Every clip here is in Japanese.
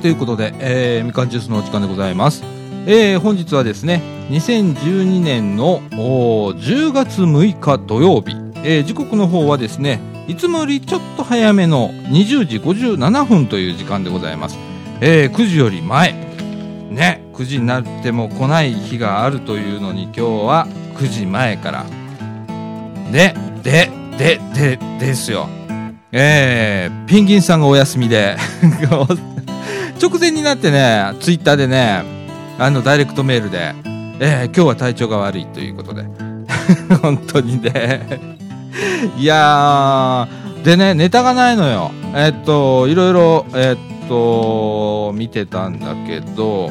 ということで、えー、みかんジュースのお時間でございます。えー、本日はですね、2012年の10月6日土曜日、えー、時刻の方はですね、いつもよりちょっと早めの20時57分という時間でございます。えー、9時より前、ね、9時になっても来ない日があるというのに今日は9時前から、で、で、で、で、ですよ。えー、ペンギンさんがお休みで 直前になってね、ツイッターでね、あの、ダイレクトメールで、えー、今日は体調が悪いということで。本当にね。いやー、でね、ネタがないのよ。えー、っと、いろいろ、えー、っと、見てたんだけど、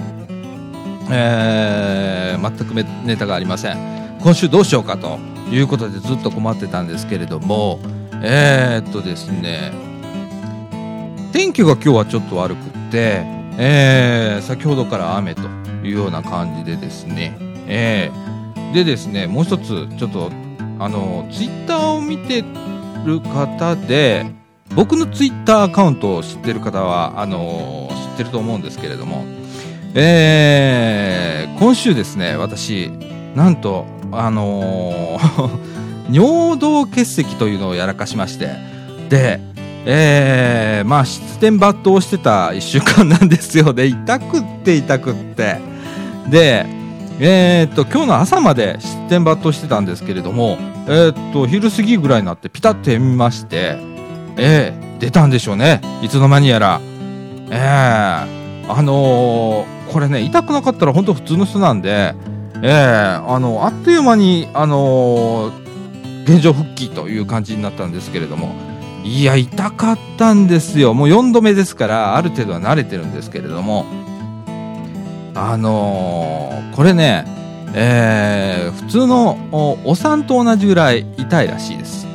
えー、全くネタがありません。今週どうしようかということでずっと困ってたんですけれども、えー、っとですね、天気が今日はちょっと悪く、えー、先ほどから雨というような感じでですね、えー、でですね、もう一つ、ちょっと、あの、ツイッターを見てる方で、僕のツイッターアカウントを知ってる方は、あの、知ってると思うんですけれども、えー、今週ですね、私、なんと、あのー 尿道結石というのをやらかしまして、で、えー、まあ、失点抜刀してた1週間なんですよね。痛くって痛くって。で、えー、っと、今日の朝まで失点抜刀してたんですけれども、えー、っと、昼過ぎぐらいになってピタッと読みまして、えー、出たんでしょうね。いつの間にやら。えー、あのー、これね、痛くなかったら本当普通の人なんで、えー、あの、あっという間に、あのー、現状復帰という感じになったんですけれどもいや痛かったんですよ。もう4度目ですからある程度は慣れてるんですけれども。あのー、これね、えー、普通のお産と同じぐらい痛いらしいです。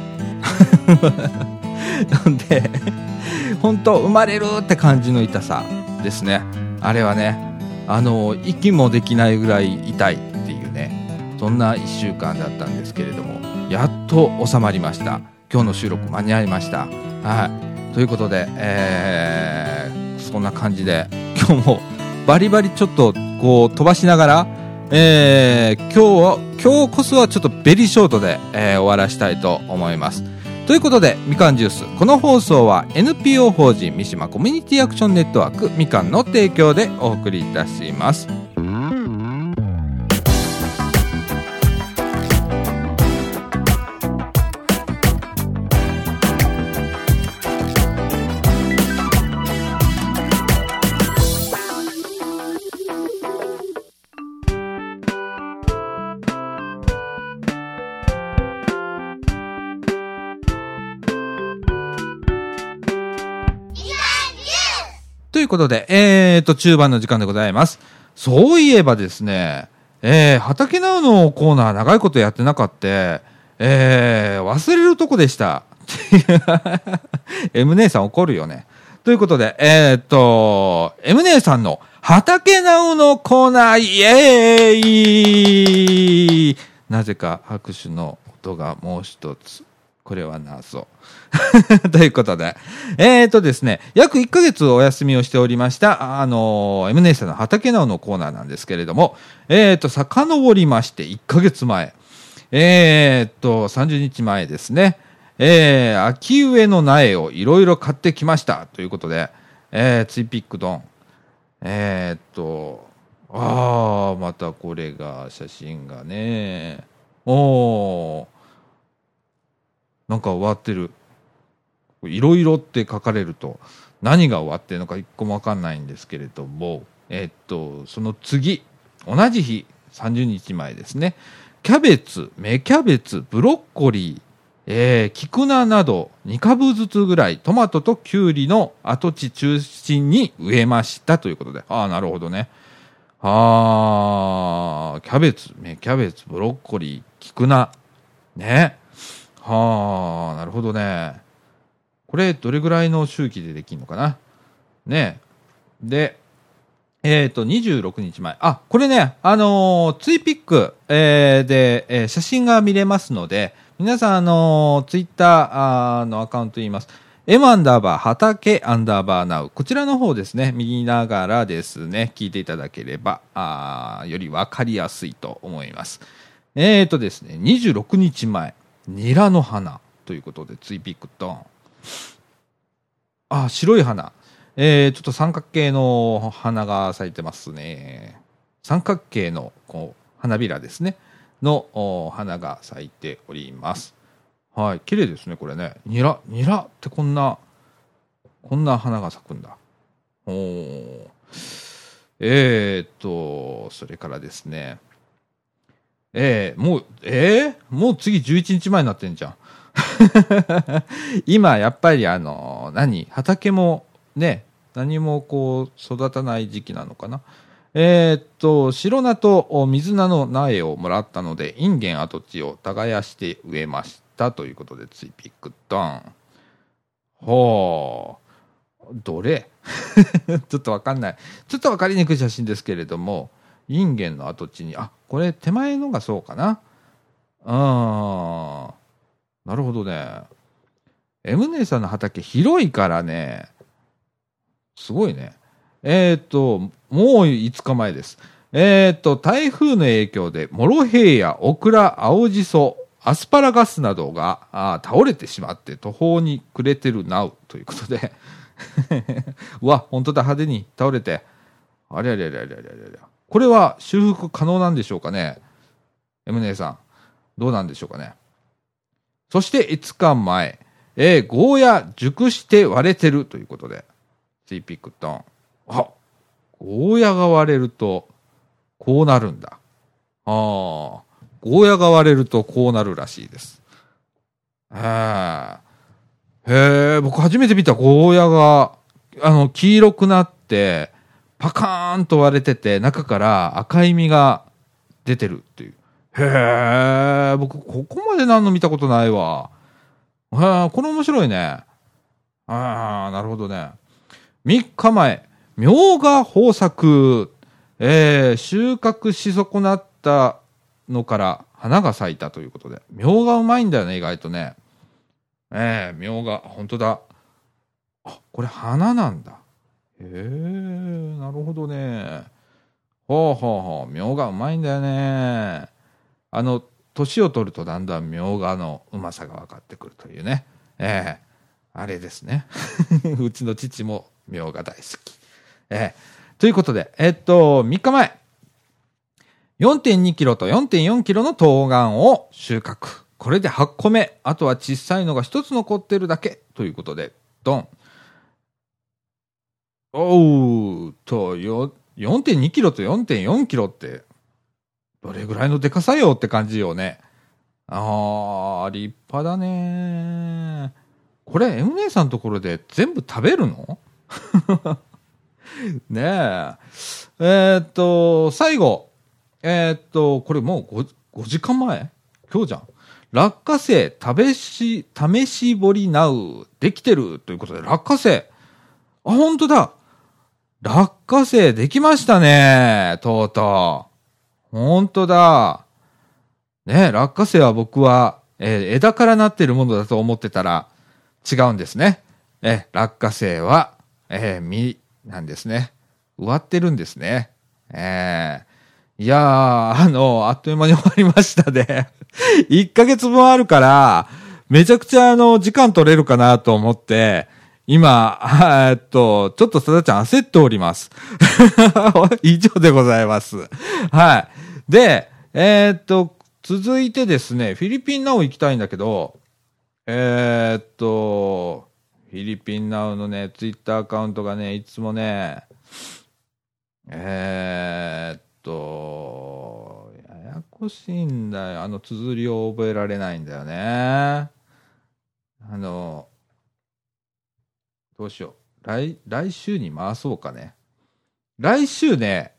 な んで本当生まれるって感じの痛さですね。あれはねあのー、息もできないぐらい痛いっていうね。そんな1週間だったんですけれどもやっと収まりました。今日の収録間に合いましたはいということで、えー、そんな感じで今日もバリバリちょっとこう飛ばしながら、えー、今日今日こそはちょっとベリーショートで、えー、終わらしたいと思いますということで、みかんジュース。この放送は NPO 法人三島コミュニティアクションネットワークみかんの提供でお送りいたします。ということで、えーと、中盤の時間でございます。そういえばですね、えー、畑直のコーナー長いことやってなかった、えー、忘れるとこでした。M 姉さん怒るよね。ということで、えー、っと、M 姉さんの畑直のコーナー、イエーイなぜか拍手の音がもう一つ。これは謎。ということで。えっ、ー、とですね、約1ヶ月お休みをしておりました、あのー、M ネさんの畑直のコーナーなんですけれども、えっ、ー、と、遡りまして1ヶ月前。えっ、ー、と、30日前ですね。えー、秋植えの苗をいろいろ買ってきました。ということで、えー、ツイピックドン。えっ、と、ああ、またこれが、写真がね。おー。なんか終わってる。いろいろって書かれると何が終わってるのか一個もわかんないんですけれども、えっと、その次、同じ日、30日前ですね。キャベツ、芽キャベツ、ブロッコリー、えー、キクナなど2株ずつぐらいトマトとキュウリの跡地中心に植えましたということで。ああ、なるほどね。ああ、キャベツ、芽キャベツ、ブロッコリー、キクナ。ね。はあ、なるほどね。これ、どれぐらいの周期でできるのかな？ねで、えっ、ー、と、26日前。あ、これね、あのー、ツイピック、えー、で、えー、写真が見れますので、皆さん、あのー、ツイッターのアカウント言います。M アンダーバー、畑アンダーバーナウ。こちらの方ですね、見ながらですね、聞いていただければ、あよりわかりやすいと思います。えーとですね、26日前、ニラの花ということで、ツイピックドン。あ、白い花。えー、ちょっと三角形の花が咲いてますね。三角形のこう花びらですね。の花が咲いております。はい、綺麗ですね、これね。ニラ、ニラってこんな、こんな花が咲くんだ。おー。えー、っと、それからですね。えー、もう、えー、もう次11日前になってんじゃん。今、やっぱりあの、何？畑もね、何もこう、育たない時期なのかな。えー、っと、白菜と水菜の苗をもらったので、インゲン跡地を耕して植えました。たということで、ついピックドン。ほう。どれ？ちょっとわかんない。ちょっとわかりにくい写真ですけれども、インゲンの跡地に、あ、これ手前のがそうかな。あー。なるほどね。M 姉さんの畑広いからね、すごいね。えっ、ー、と、もう5日前です。えっ、ー、と、台風の影響で、モロヘイヤ、オクラ、青じそ、アスパラガスなどがあ倒れてしまって途方に暮れてるなうということで うわ、本当だ、派手に倒れて。あれあれあれあれあれあれこれは修復可能なんでしょうかね ?M 姉さん。どうなんでしょうかね？そして5日前、えー、ゴーヤ熟して割れてるということで、スイピックトン。あ、ゴーヤが割れると、こうなるんだ。ああ。ゴーヤが割れるとこうなるらしいです。へえ、僕初めて見たゴーヤが、あの、黄色くなって、パカーンと割れてて、中から赤い実が出てるっていう。へえ、僕ここまでなんの見たことないわ。へえ、これ面白いね。ああ、なるほどね。3日前、みょうが豊作。えー、収穫し損なったのから花が咲いたということで。みょうがうまいんだよね、意外とね。えー、みょうが、本当だ。あ、これ花なんだ。へえ、なるほどね。ほうほうほう、みょうがうまいんだよね。あの、年を取るとだんだんみょうがのうまさが分かってくるというね。ええ、あれですね。うちの父もみょうが大好き。ええ、ということで、えっと、3日前。4.2キロと4.4キロの冬瓜を収穫。これで8個目。あとは小さいのが1つ残ってるだけ。ということで、ドン。おうと、よ4.2キロと4.4キロって、どれぐらいのでかさよって感じよね。あー、立派だねこれ、M 姉さんのところで全部食べるの？ねえ。えー、っと、最後、えー、っと、これもう 5, 5時間前？今日じゃん。落花生、食べし、試し彫りなう、できてるということで、落花生。あ、本当だ。落花生できましたね。とうとう。本当だ。ね、落花生は僕は、えー、枝からなってるものだと思ってたら違うんですね。え落花生は、えー、実なんですね。植わってるんですね。えー、いやー、あの、あっという間に終わりましたね。1ヶ月分あるから、めちゃくちゃあの、時間取れるかなと思って、今、えっと、ちょっとさだちゃん焦っております。以上でございます。はい。で、えー、っと、続いてですね、フィリピンナウ行きたいんだけど、えー、っと、フィリピンナウのね、ツイッターアカウントがね、いつもね、えー、っと、ややこしいんだよ。あの綴りを覚えられないんだよね。あの、どうしよう。来、来週に回そうかね。来週ね、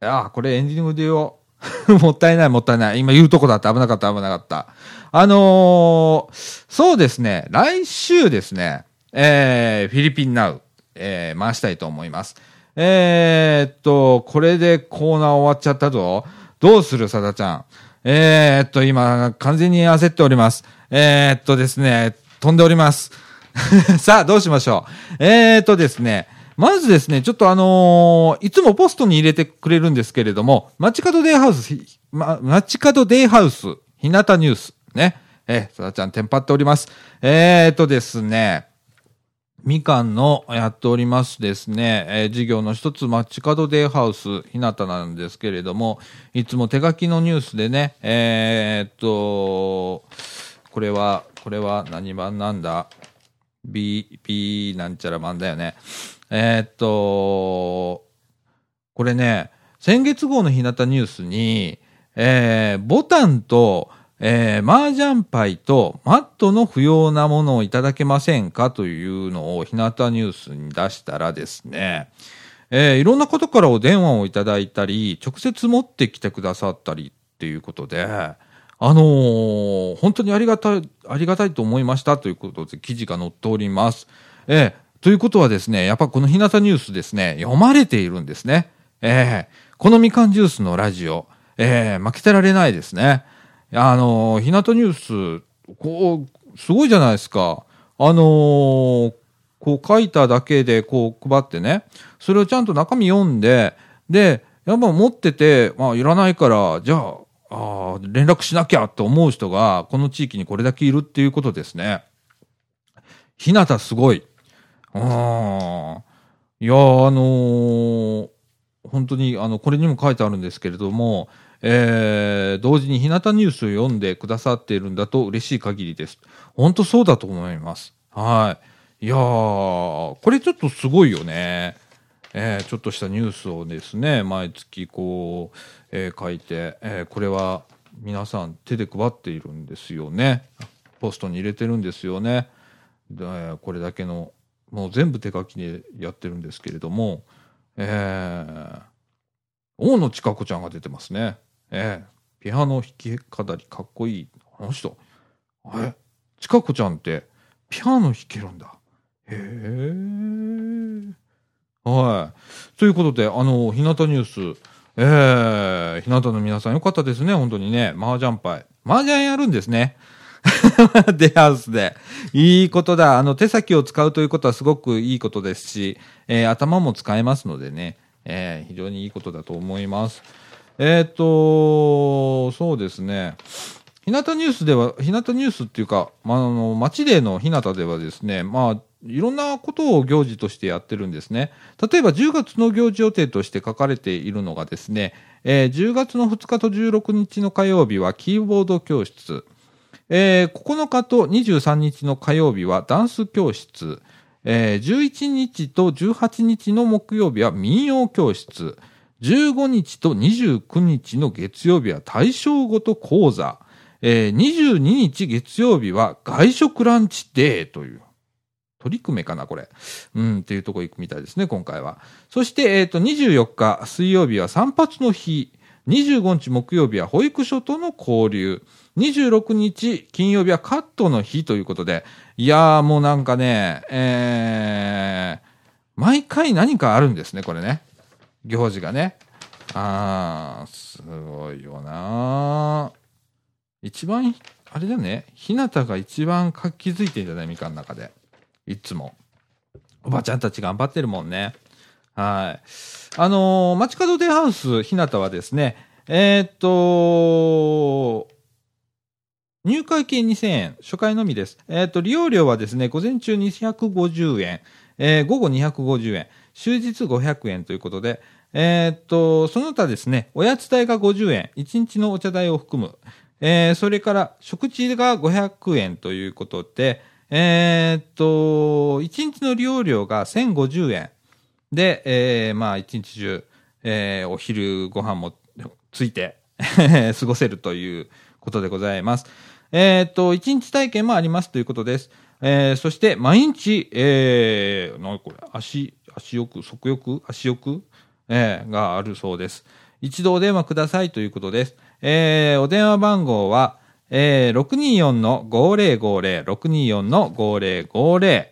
ああ、これエンディングで言おう。もったいない、もったいない。今言うとこだった。危なかった、危なかった。あのー、そうですね。来週ですね、えー、フィリピンナウ、えー、回したいと思います。えー、っと、これでコーナー終わっちゃったぞ。どうする、さだちゃん。えー、っと、今、完全に焦っております。えー、っとですね、飛んでおります。さあ、どうしましょう。えーとですね、まずですね、ちょっとあのーいつもポストに入れてくれるんですけれども、街角デイハウス、ま、街角デイハウス、日向ニュース、ね。えー、そらちゃんテンパっております。えーとですね、みかんのやっておりますですね、えー事業の一つ、街角デイハウス、ひなたなんですけれども、いつも手書きのニュースでね、えーっと、これは、これは何版なんだ？?B、B なんちゃら版だよね。えーっと、これね、先月号の日向ニュースに、えー、ボタンと、えー、麻雀牌とマットの不要なものをいただけませんか？というのを日向ニュースに出したらですね、えー、いろんなことからお電話をいただいたり、直接持ってきてくださったりっていうことで、あのー本当にありがたい、ありがたいと思いましたということで記事が載っております。えー、ということはですね、やっぱこの日向ニュースですね、読まれているんですね。えー、このみかんジュースのラジオ、えー、負けてられないですね。あのー、日向ニュース、こう、すごいじゃないですか。あのーこう書いただけでこう配ってね、それをちゃんと中身読んで、で、やっぱ持ってて、まあいらないから、じゃあ、あー連絡しなきゃって思う人が、この地域にこれだけいるっていうことですね。ひなたすごい。あーいやーあのー本当に、あの、これにも書いてあるんですけれども、えー、同時に日向ニュースを読んでくださっているんだと嬉しい限りです。本当そうだと思います。はい。いやー、これちょっとすごいよね。えーちょっとしたニュースをですね、毎月こう、えー書いて、えーこれは皆さん手で配っているんですよね。ポストに入れてるんですよね。でこれだけの、もう全部手書きでやってるんですけれども、えー、大野千佳子ちゃんが出てますね。えー、ピアノ弾き語りかっこいい。あの人、あれ千佳子ちゃんってピアノ弾けるんだ。へえ。はい。ということで、あの、日向ニュース、えー、日向の皆さんよかったですね、本当にね。麻雀牌。麻雀やるんですね。デハウスで。いいことだ。あの、手先を使うということはすごくいいことですし、えー頭も使えますのでね、えー非常にいいことだと思います。えっ、と、そうですね。日向ニュースでは、日向ニュースっていうか、まあ、あの、町での日向ではですね、まあ、いろんなことを行事としてやってるんですね。例えば10月の行事予定として書かれているのがですね、えー10月の2日と16日の火曜日はキーボード教室、えー9日と23日の火曜日はダンス教室、えー11日と18日の木曜日は民謡教室、15日と29日の月曜日は対象ごと講座、えー22日月曜日は外食ランチデーという。取り組めかな、これ。うん、っていうとこ行くみたいですね、今回は。そして、えっ、と、24日水曜日は散髪の日。25日木曜日は保育所との交流。26日金曜日はカットの日ということで。いやー、もうなんかね、えー、毎回何かあるんですね、これね。行事がね。あー、すごいよなー一番、あれだね、ひなたが一番活気づいてんじゃない？みかんの中で。いつも。おばちゃんたち頑張ってるもんね。はい。あのー街角デハウスひなたはですね、えーっと、入会金2000円、初回のみです。えーっと、利用料はですね、午前中250円、えー午後250円、終日500円ということで、えっと、その他ですね、おやつ代が50円、1日のお茶代を含む、えーそれから食事が500円ということで、えーっと、1日の利用料が1050円。で、えーまあ、一日中、えーお昼ご飯もついて 過ごせるということでございます。えーっと、一日体験もありますということです。えーそして、毎日、えー、なこれ、足、足よく、足浴足浴えーがあるそうです。一度お電話くださいということです。えーお電話番号は、えー、624-5050、624-5050、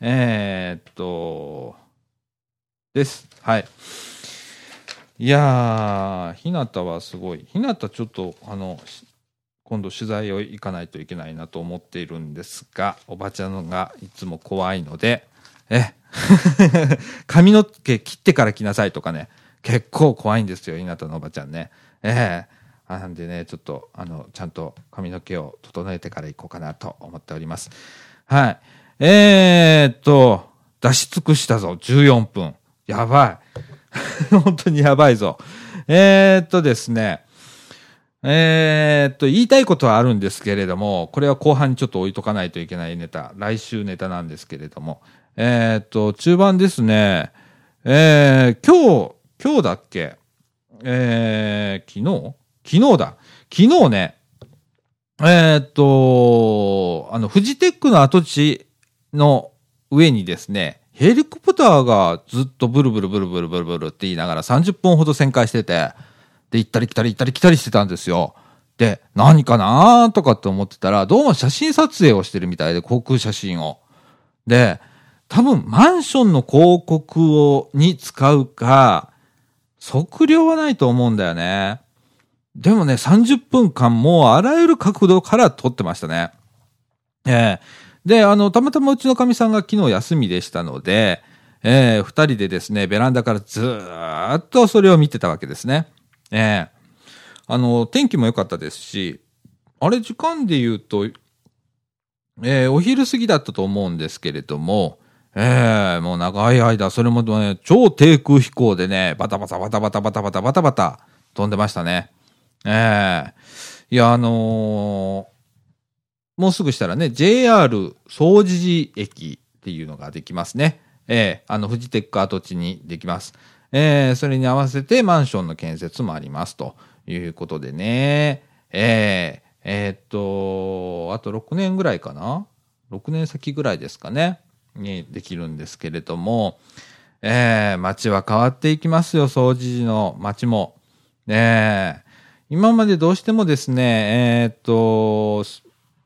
えっと、です。はい。いやー、ひなたはすごい。ひなたちょっと、あの、今度取材を行かないといけないなと思っているんですが、おばちゃんがいつも怖いので、え、髪の毛切ってから来なさいとかね、結構怖いんですよ、稲田のおばちゃんね。ええなんでね、ちょっと、あの、ちゃんと髪の毛を整えてから行こうかなと思っております。はい。えー、っと、出し尽くしたぞ、14分。やばい。本当にやばいぞ。えー、っとですね、えー、っと、言いたいことはあるんですけれども、これは後半にちょっと置いとかないといけないネタ、来週ネタなんですけれども、えー、っと、中盤ですね、えー、今日、今日だっけ？えー、昨日？昨日だ。昨日ね、えー、っと、あの、フジテックの跡地の上にですね、ヘリコプターがずっとブルブルブルブルブルブルって言いながら30分ほど旋回してて、で、行ったり来たり行ったり来たりしてたんですよ。で、何かなーとかって思ってたら、どうも写真撮影をしてるみたいで、航空写真を。で、多分マンションの広告を、に使うか、測量はないと思うんだよね。でもね、30分間もうあらゆる角度から撮ってましたね。えー、で、あの、たまたまうちのかみさんが昨日休みでしたので、えー、二人でですね、ベランダからずっとそれを見てたわけですね。えー、あの、天気も良かったですし、あれ時間で言うと、えー、お昼過ぎだったと思うんですけれども、えー、もう長い間、それもね、超低空飛行でね、バタバタバタバタバタバタバタバタ飛んでましたね。ええー、いや、あのー、もうすぐしたらね、JR 総持寺駅っていうのができますね。ええー、あの、フジテック跡地にできます。ええそれに合わせてマンションの建設もありますということでね。えええっと、あと6年ぐらいかな ?6 年先ぐらいですかね。にできるんですけれども、ええ街は変わっていきますよ、総持寺の街も。ねえ今までどうしてもですね、えー、っと、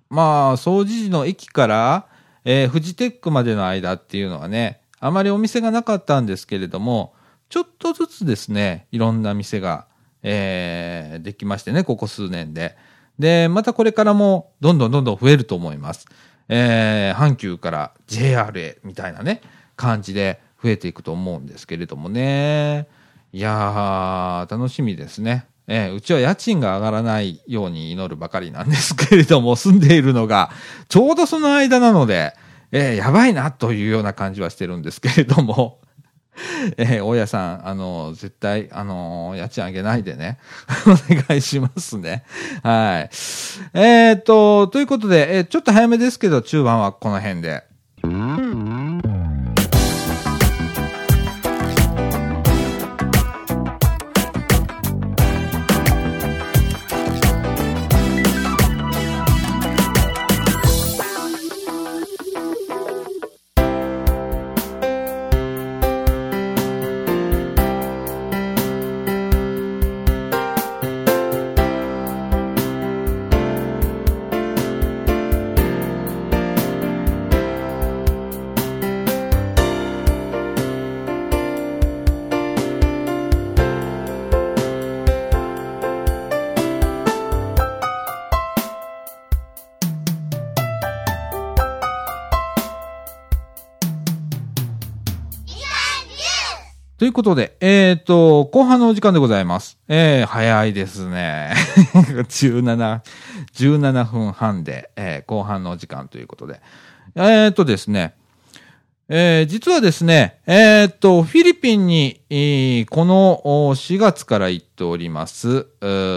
まあ、総持寺の駅から、えー、フジテックまでの間っていうのはね、あまりお店がなかったんですけれども、ちょっとずつですね、いろんな店が、えー、できましてね、ここ数年で。で、またこれからもどんどんどんどん増えると思います。えー、阪急から JR へみたいなね、感じで増えていくと思うんですけれどもね。いやー、楽しみですね。えー、うちは家賃が上がらないように祈るばかりなんですけれども、住んでいるのが、ちょうどその間なので、えー、やばいなというような感じはしてるんですけれども、えー、大家さん、あの、絶対、あの家賃上げないでね。お願いしますね。はい。えっ、と、ということで、えー、ちょっと早めですけど、中盤はこの辺で。ということで、えっ、ー、と、後半のお時間でございます。えー、早いですね。17、17分半で、えー、後半のお時間ということで。えっ、ー、とですね、えー、実はですね、えっ、と、フィリピンに、えー、この4月から行っております、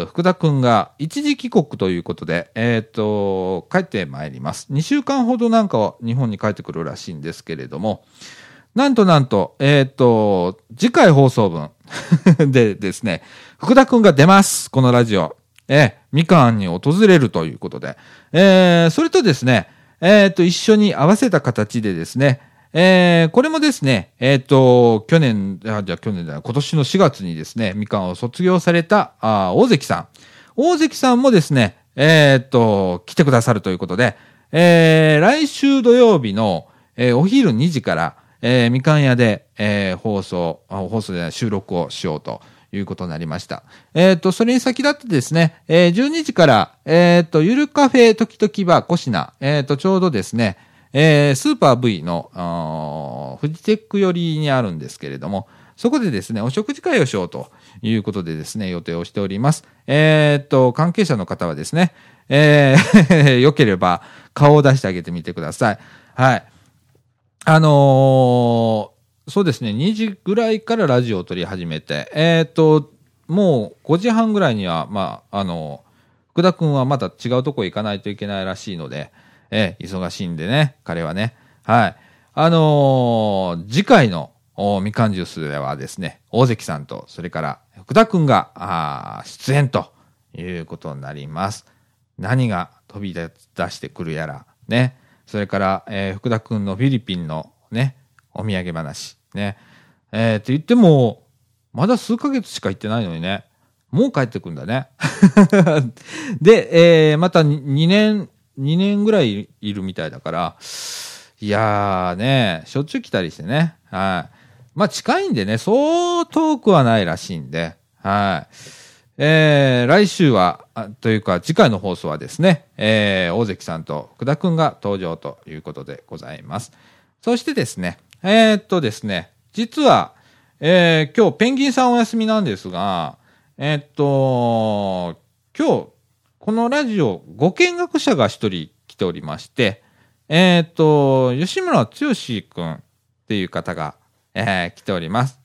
福田くんが一時帰国ということで、えっ、と、帰ってまいります。2週間ほどなんかは日本に帰ってくるらしいんですけれども、なんとなんと、えっ、と、次回放送分 でですね、福田くんが出ます。このラジオ。えー、みかんに訪れるということで。えー、それとですね、えっ、と、一緒に合わせた形でですね、えー、これもですね、えっ、と、去年、じゃあ去年だ今年の4月にですね、みかんを卒業された、あ大関さん。大関さんもですね、えっ、と、来てくださるということで、えー、来週土曜日の、えー、お昼2時から、えー、みかん屋で、えー、放送、放送で収録をしようということになりました。えっ、と、それに先立ってですね、えー12時から、えっ、と、ゆるカフェ時々バーコシナ、えっ、と、ちょうどですね、えースーパー V の、あーフジテック寄りにあるんですけれども、そこでですね、お食事会をしようということでですね、予定をしております。えーっと、関係者の方はですね、えー よければ顔を出してあげてみてください。はい。あのーそうですね、2時ぐらいからラジオを撮り始めて、えーと、もう5時半ぐらいには、まあ、あの福田くんはまた違うとこ行かないといけないらしいので、えー忙しいんでね、彼はね。はい。あのー次回のおみかんジュースではですね、大関さんと、それから福田くんが、あー出演ということになります。何が飛び出してくるやら、ね。それから、えー福田くんのフィリピンのね、お土産話、ね。えー、って言っても、まだ数ヶ月しか行ってないのにね。もう帰ってくんだね。で、えー、また2年、2年ぐらいいるみたいだから、いやーね、しょっちゅう来たりしてね。はい。まあ近いんでね、そう遠くはないらしいんで、はい。えー、来週は、あというか次回の放送はですね、えー、大関さんと福田くんが登場ということでございます。そしてですね、えー、っとですね、実は、えー、今日ペンギンさんお休みなんですが、えーっと、今日、このラジオ、ご見学者が一人来ておりまして、えーっと、吉村剛くんっていう方が、えー来ております。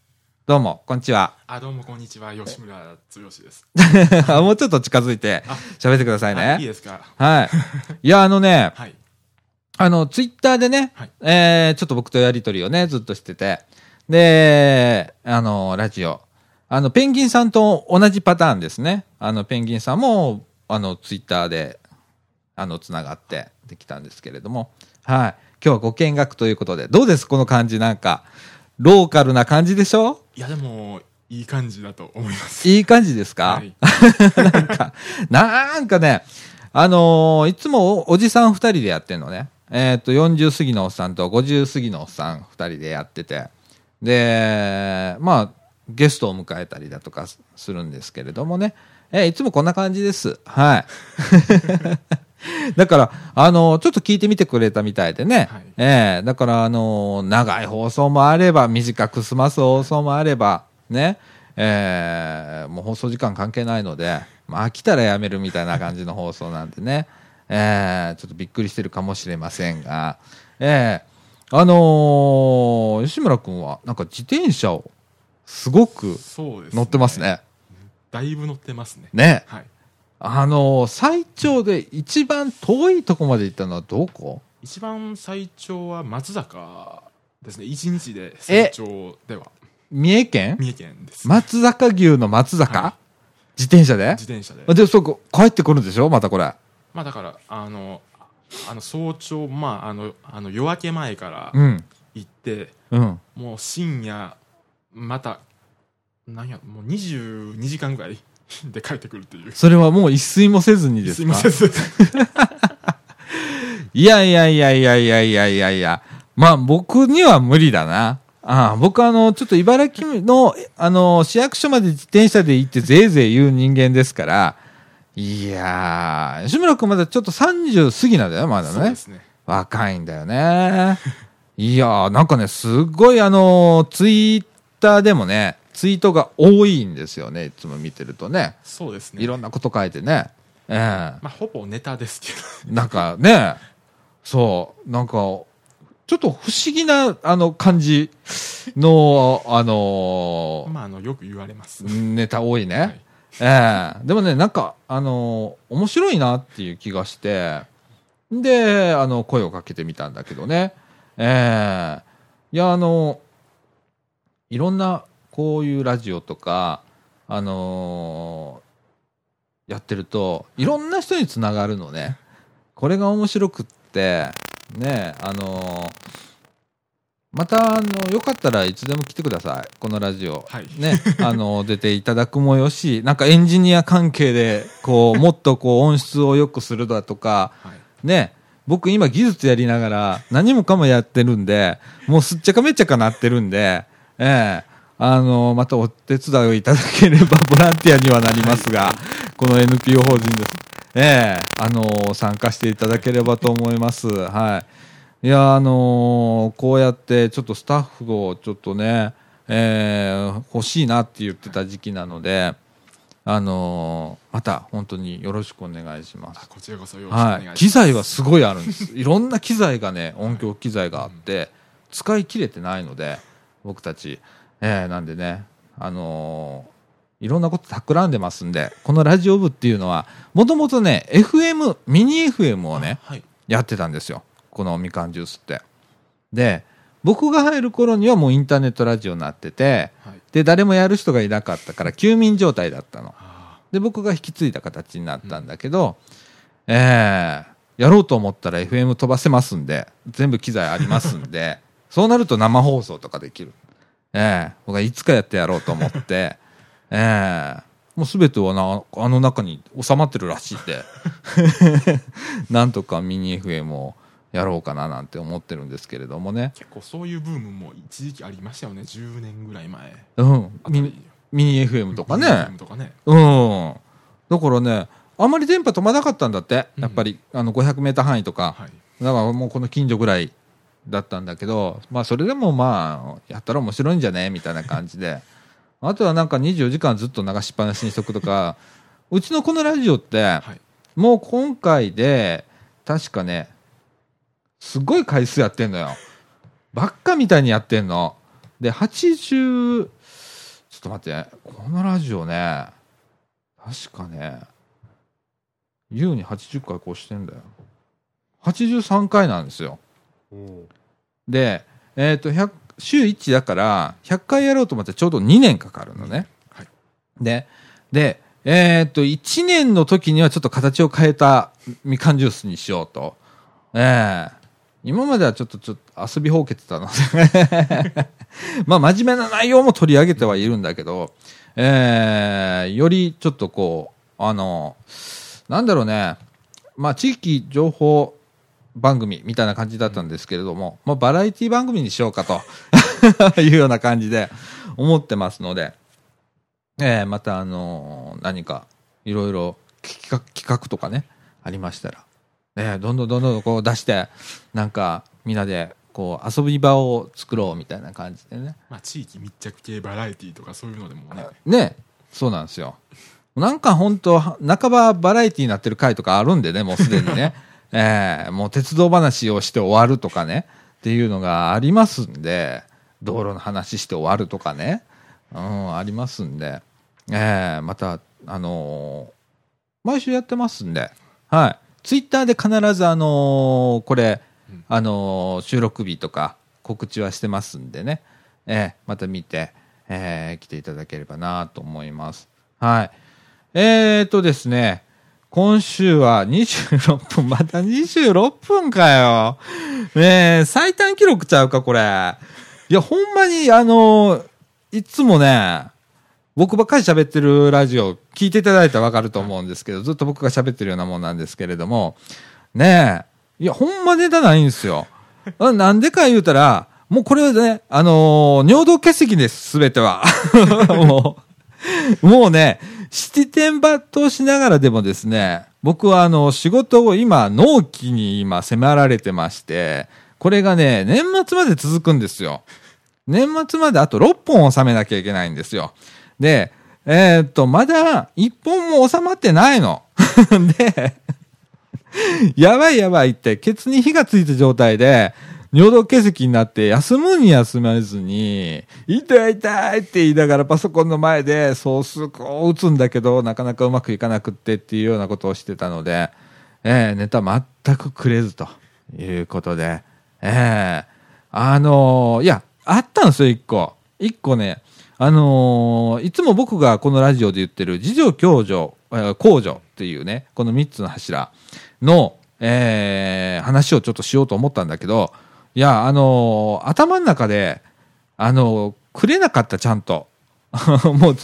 どうも、こんにちは。あ、どうもこんにちは、吉村剛です。あもうちょっと近づいてあ喋ってくださいあいいね。ですか？はい。いや、あのね、はい。あの、ツイッターでね、はいえーちょっと僕とやりとりをね、ずっとしてて、で、あの、ラジオ。あの、ペンギンさんと同じパターンですね。あの、ペンギンさんも、あの、ツイッターで、あの、つながってできたんですけれども、はい。今日はご見学ということで、どうです？この感じなんか、ローカルな感じでしょ？いや、でも、いい感じだと思います。いい感じですか、はい。なんか、なんかね、あのーいつもおおじさん二人でやってんのね。えっ、と、40過ぎのおっさんと50過ぎのおっさん二人でやってて。で、まあ、ゲストを迎えたりだとかすするんですけれどもね。えーいつもこんな感じです。はい。だから、あのーちょっと聞いてみてくれたみたいでね。はいええだから、あのー長い放送もあれば、短く済ます放送もあれば、ね。ええもう放送時間関係ないので、まあ、飽きたらやめるみたいな感じの放送なんでね。ええちょっとびっくりしてるかもしれませんが、ええあのー吉村君は、なんか自転車を、すごく乗ってます。ね。だいぶ乗ってますね。ね。はい。あのー最長で一番遠いとこまで行ったのはどこ？一番最長は松坂ですね。一日で最長では、三重県？三重県です。松坂牛の松坂、はい自転車で？自転車で。で、そこ、帰ってくるんでしょ？またこれ。まあだから、あの、あの早朝、まあ、あの、あの夜明け前からうん。行って、うん。もう深夜、また、なんや、もう22時間ぐらい で帰ってくるっていう。それはもう一睡もせずにですか？す いやいやいやいやいやいやいやいや。まあ僕には無理だな。ああ僕あの、ちょっと茨城の、あの、市役所まで自転車で行ってぜいぜい言う人間ですから、いやー、吉村君まだちょっと30過ぎなんだよ、まだねね。若いんだよね。いやー、なんかね、すっごいあのーツイッターでもね、ツイートが多いんですよね、いつも見てるとね。そうですね。いろんなこと書いてね。ええまあ、ほぼネタですけど。なんかね、そう、なんか、ちょっと不思議な、あの、感じの、あのまあ、あの、よく言われます。ーネタ多いね。はいええでもね、なんか、あのー面白いなっていう気がして、で、あの、声をかけてみたんだけどね。ええいや、あのいろんな、こういうラジオとか、あのーやってると、いろんな人につながるのね。これが面白くって、ね、あのーまた、あの、よかったらいつでも来てください。このラジオ。はいね、あの、出ていただくもよし、なんかエンジニア関係で、こう、もっとこう、音質を良くするだとか、はい。ね、僕今技術やりながら何もかもやってるんで、もうすっちゃかめっちゃかなってるんで、ええあの、またお手伝いをいただければ ボランティアにはなりますが、この NPO 法人です。ええあの、参加していただければと思います。はい。いや、あのこうやってちょっとスタッフをちょっとね、えー欲しいなって言ってた時期なので、あのまた本当によろしくお願いしますあ。こちらこそよろしくお願いします、はい、機材はすごいあるんです。いろんな機材がね、音響機材があって、使い切れてないので、僕たち。えーなんでね、あのーいろんなこと企んでますんで、このラジオ部っていうのは、もともとね、FM、ミニ FM をね、はいやってたんですよ。このみかんジュースって。で、僕が入る頃にはもうインターネットラジオになってて、はいで、誰もやる人がいなかったから、休眠状態だったの。あで僕が引き継いだ形になったんだけど、ええやろうと思ったら FM 飛ばせますんで全部機材ありますんで そうなると生放送とかできる、ええ。僕はいつかやってやろうと思って、ええ。もう全てはなあの中に収まってるらしいんで なんとかミニ FM をやろうかななんて思ってるんですけれどもね。結構そういうブームも一時期ありましたよね。10年ぐらい前。うん。ミニミニ FM とかね。とかね。うん。だからね、あんまり電波飛ばなかったんだって、うんやっぱり、あの、500メーター範囲とか。はい。だからもうこの近所ぐらいだったんだけど、まあそれでもまあ、やったら面白いんじゃね？みたいな感じで。あとはなんか24時間ずっと流しっぱなしにしとくとか、うちのこのラジオって、はいもう今回で、確かね、すごい回数やってんのよ。ばっかみたいにやってんの。で、80、ちょっと待って、このラジオね、確かね、優に80回越してんだよ。83回なんですよ。で、えっ、と、100週1だから、100回やろうと思ってちょうど2年かかるのね。はいで、で、えっ、と、1年の時にはちょっと形を変えたみかんジュースにしようと。ええ今まではちょっと、ちょっと遊びほうけてたので。まあ、真面目な内容も取り上げてはいるんだけど、ええよりちょっとこう、あの、なんだろうね、まあ、地域情報番組みたいな感じだったんですけれども、まあ、バラエティ番組にしようかと いうような感じで思ってますので、えーまた、あのー何かいろいろ企画企画とかね、ありましたら、えーどんどんどんどんこう出して、なんかみんなでこう遊び場を作ろうみたいな感じでね。まあ地域密着系バラエティーとかそういうのでもねね、そうなんですよ。なんか本当半ばバラエティになってる回とかあるんでね、もうすでにね。えーもう鉄道話をして終わるとかね、っていうのがありますんで、道路の話して終わるとかね、うん、ありますんで、えーまた、あのー毎週やってますんで、はい。ツイッターで必ず、あのーこれ、あのー収録日とか告知はしてますんでね、えーまた見て、えー来ていただければなと思います。はい。えーとですね、今週は26分、また26分かよ。ねえ、最短記録ちゃうか、これ。いや、ほんまに、あのいつもね、僕ばっかり喋ってるラジオ聞いていただいたらわかると思うんですけど、ずっと僕が喋ってるようなもんなんですけれども、ねえ、いや、ほんまネタないんですよ。なんでか言うたら、もうこれはね、あのー尿道結石です、すべては。もう、もうね、七点抜刀しながらでもですね、僕はあの、仕事を今、納期に今迫られてまして、これがね、年末まで続くんですよ。年末まであと6本収めなきゃいけないんですよ。で、えーっと、まだ1本も収まってないの。で、やばいやばいって、ケツに火がついた状態で、尿道結石になって、休むに休まれずに、痛い痛いって言いながらパソコンの前で、ソースこう打つんだけど、なかなかうまくいかなくってっていうようなことをしてたので、えーネタ全くくれずということで、えーあのーいや、あったんですよ、一個。一個ね、あのーいつも僕がこのラジオで言ってる、自助共助、公助っていうね、この三つの柱の、えー話をちょっとしようと思ったんだけど、いや、あのー頭の中で、あのーくれなかった、ちゃんと。もう、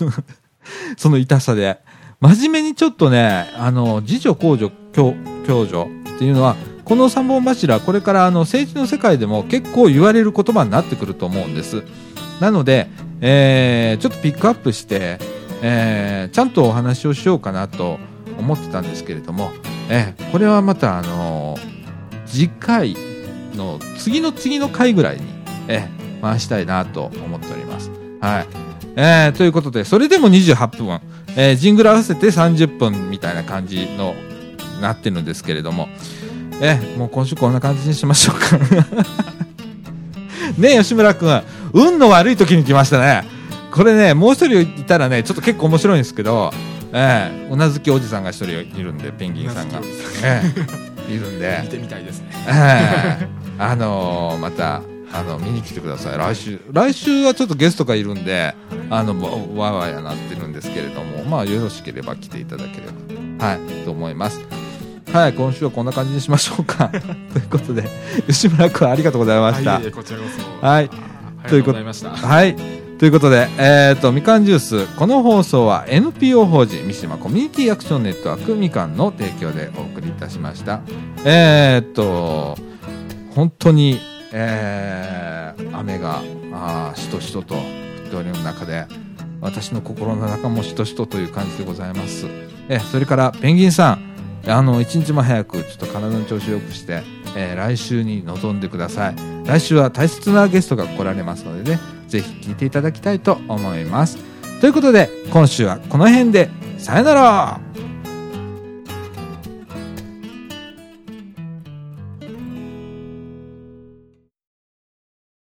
その痛さで。真面目にちょっとね、あの、自助公助共助っていうのは、この三本柱、これからあの政治の世界でも結構言われる言葉になってくると思うんです。なので、えーちょっとピックアップして、えーちゃんとお話をしようかなと思ってたんですけれども、えーこれはまた、あの次回の次の次の回ぐらいに、えー回したいなと思っております。はい。えーということで、それでも28分、えージングル合わせて30分みたいな感じの、なってるんですけれども、えーもう今週こんな感じにしましょうか。ねえ、吉村君、運の悪い時に来ましたね。これね、もう一人いたらね、ちょっと結構面白いんですけど、ええうなずきおじさんが一人いるんで、ペンギンさんが。ええいるんで 見、てみたいですねええあのーまた、あの、見に来てください。来週、来週はちょっとゲストがいるんで、あの、わわわやなってるんですけれども、まあ、よろしければ来ていただければ、はい、と思います。はい、今週はこんな感じにしましょうか。ということで、吉村君ありがとうございました。はいこちらこそはいといましたはい。ということで、えっ、と、みかんジュース、この放送は NPO 法人三島コミュニティアクションネットワークみかんの提供でお送りいたしました。えっ、と、本当に、えー雨が、あしとしとと降っておりる中で、私の心の中もしとしとという感じでございます。えそれから、ペンギンさん、あの、一日も早く、ちょっと体の調子を良くして、えー来週に臨んでください。来週は大切なゲストが来られますのでね、ぜひ聞いていただきたいと思います。ということで、今週はこの辺で、さよなら